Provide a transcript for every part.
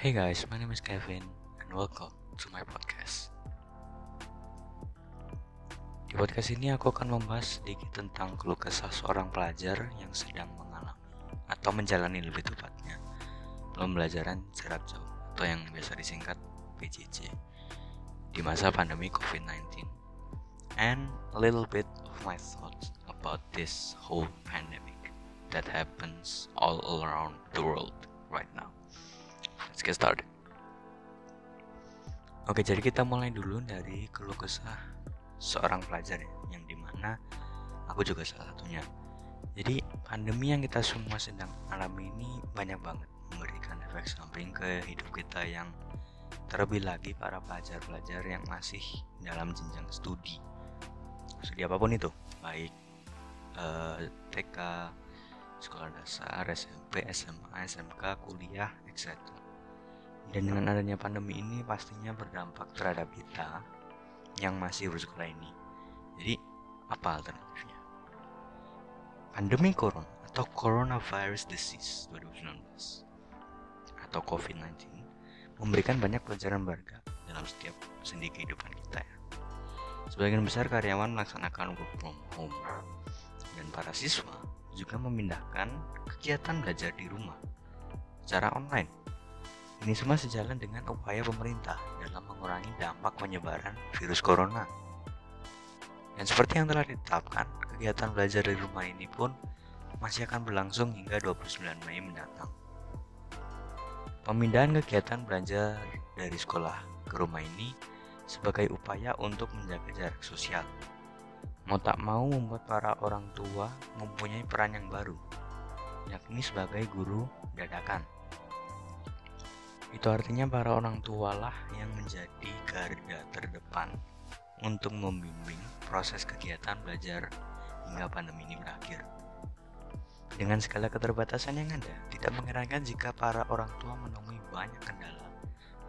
Hey guys, my name is Kevin and welcome to my podcast. Di podcast ini aku akan membahas sedikit tentang keluh kesah seorang pelajar yang sedang mengalami atau menjalani lebih tepatnya pembelajaran jarak jauh atau yang biasa disingkat PJJ di masa pandemi COVID-19 and a little bit of my thoughts about this whole pandemic that happens all around the world right now. Let's get started. Oke, jadi kita mulai dulu dari keluh kesah seorang pelajar ya, yang di mana aku juga salah satunya. Jadi pandemi yang kita semua sedang alami ini banyak banget memberikan efek samping ke hidup kita yang terlebih lagi para pelajar-pelajar yang masih dalam jenjang studi. Studi apa pun itu, baik eh, TK, sekolah dasar, SMP, SMA, SMK, kuliah, etc. Dan dengan adanya pandemi ini pastinya berdampak terhadap kita yang masih bersekolah ini. Jadi, apa alternatifnya? Pandemi corona atau coronavirus disease 2019 atau COVID-19 memberikan banyak pelajaran berharga dalam setiap sendi kehidupan kita ya. Sebagian besar karyawan melaksanakan work from home dan para siswa juga memindahkan kegiatan belajar di rumah secara online. Ini semua sejalan dengan upaya pemerintah dalam mengurangi dampak penyebaran virus corona. Dan seperti yang telah ditetapkan, kegiatan belajar di rumah ini pun masih akan berlangsung hingga 29 Mei mendatang. Pemindahan kegiatan belajar dari sekolah ke rumah ini sebagai upaya untuk menjaga jarak sosial. Mau tak mau membuat para orang tua mempunyai peran yang baru, yakni sebagai guru dadakan. Itu artinya para orang tua lah yang menjadi garda terdepan untuk membimbing proses kegiatan belajar hingga pandemi ini berakhir. Dengan segala keterbatasan yang ada, tidak mengherankan jika para orang tua menemui banyak kendala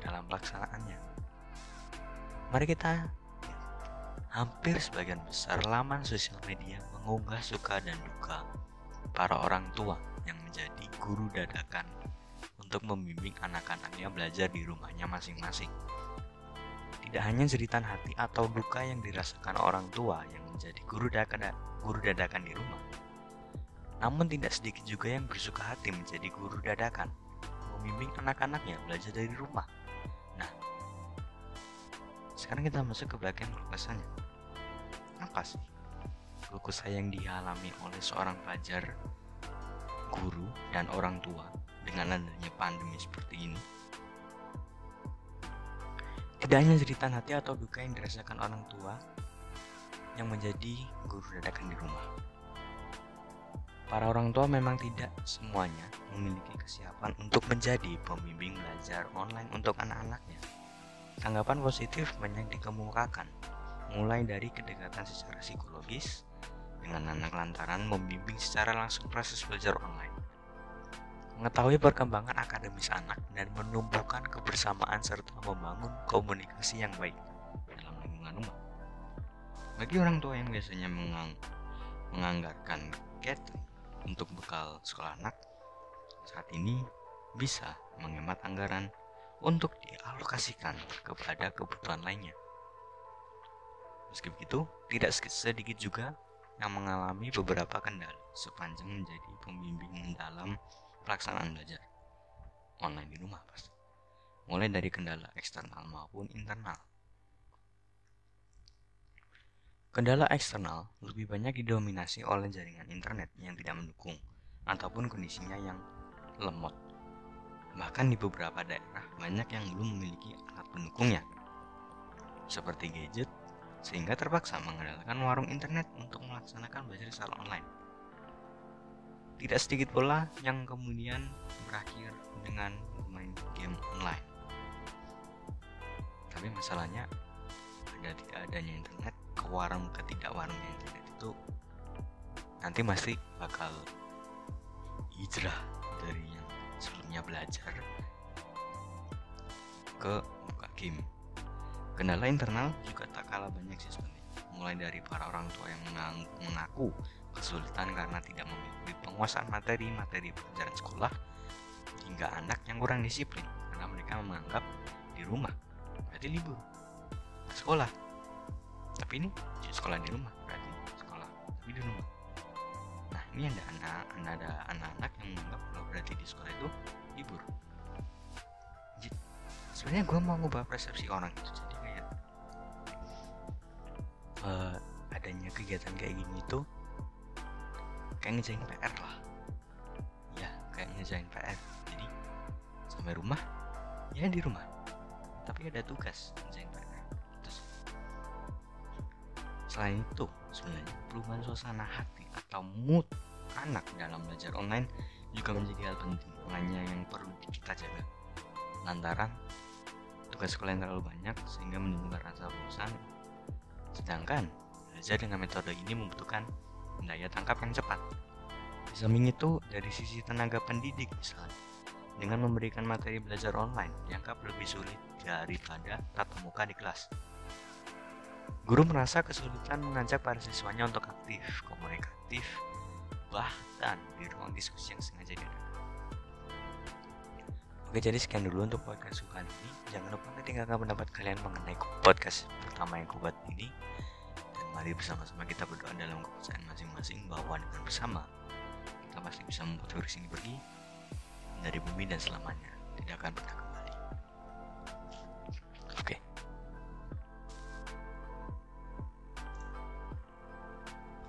dalam pelaksanaannya. Mari kita hampir sebagian besar laman sosial media mengunggah suka dan duka para orang tua yang menjadi guru dadakan untuk membimbing anak-anaknya belajar di rumahnya masing-masing. Tidak hanya jeritan hati atau duka yang dirasakan orang tua yang menjadi guru dadakan, guru dadakan di rumah, namun tidak sedikit juga yang bersuka hati menjadi guru dadakan, membimbing anak-anaknya belajar dari rumah. Nah, sekarang kita masuk ke bagian kelukasannya. Apa sih keluh yang dialami oleh seorang pelajar, guru, dan orang tua dengan adanya pandemi seperti ini. Tidak hanya cerita hati atau duka yang dirasakan orang tua yang menjadi guru dadakan di rumah. Para orang tua memang tidak semuanya memiliki kesiapan untuk menjadi pembimbing belajar online untuk anak-anaknya. Tanggapan positif banyak dikemukakan, mulai dari kedekatan secara psikologis dengan anak lantaran membimbing secara langsung proses belajar online mengetahui perkembangan akademis anak dan menumbuhkan kebersamaan serta membangun komunikasi yang baik dalam lingkungan rumah. Bagi orang tua yang biasanya mengang menganggarkan catering untuk bekal sekolah anak, saat ini bisa menghemat anggaran untuk dialokasikan kepada kebutuhan lainnya. Meski begitu, tidak sedikit juga yang mengalami beberapa kendala sepanjang menjadi pembimbing pelaksanaan belajar online di rumah pasti. Mulai dari kendala eksternal maupun internal. Kendala eksternal lebih banyak didominasi oleh jaringan internet yang tidak mendukung ataupun kondisinya yang lemot. Bahkan di beberapa daerah banyak yang belum memiliki alat pendukungnya, seperti gadget, sehingga terpaksa mengandalkan warung internet untuk melaksanakan belajar secara online. Tidak sedikit pula yang kemudian berakhir dengan main game online. Tapi masalahnya ada tidak adanya internet ke warung ketidak warungnya internet itu nanti masih bakal hijrah dari yang sebelumnya belajar ke buka game. Kendala internal juga tak kalah banyak sih sebenarnya. Mulai dari para orang tua yang mengaku kesulitan karena tidak memiliki penguasaan materi-materi pelajaran sekolah hingga anak yang kurang disiplin karena mereka menganggap di rumah berarti libur sekolah. Tapi ini sekolah di rumah berarti sekolah tapi di rumah. Nah ini ada anak ada anak-anak yang menganggap kalau berarti di sekolah itu libur. Sebenarnya gue mau ngubah persepsi orang itu jadi kayak uh, adanya kegiatan kayak gini itu kayak ngejain PR lah. Ya kayak ngejain PR jadi sampai rumah ya di rumah. Tapi ada tugas ngejain PR terus selain itu sebenarnya perubahan suasana hati atau mood anak dalam belajar online juga menjadi hal penting. Makanya yang perlu kita jaga. Lantaran tugas sekolah yang terlalu banyak sehingga menimbulkan rasa bosan. Sedangkan belajar dengan metode ini membutuhkan daya tangkap yang cepat. Samping itu, dari sisi tenaga pendidik misalnya, dengan memberikan materi belajar online dianggap lebih sulit daripada tatap muka di kelas. Guru merasa kesulitan mengajak para siswanya untuk aktif, komunikatif, bahkan di ruang diskusi yang sengaja diadakan. Oke jadi sekian dulu untuk podcast kali ini Jangan lupa tinggalkan pendapat kalian mengenai podcast pertama yang kubuat ini mari bersama-sama kita berdoa dalam kepercayaan masing-masing Bahwa dengan bersama kita pasti bisa membuat virus ini pergi Dari bumi dan selamanya. Tidak akan pernah kembali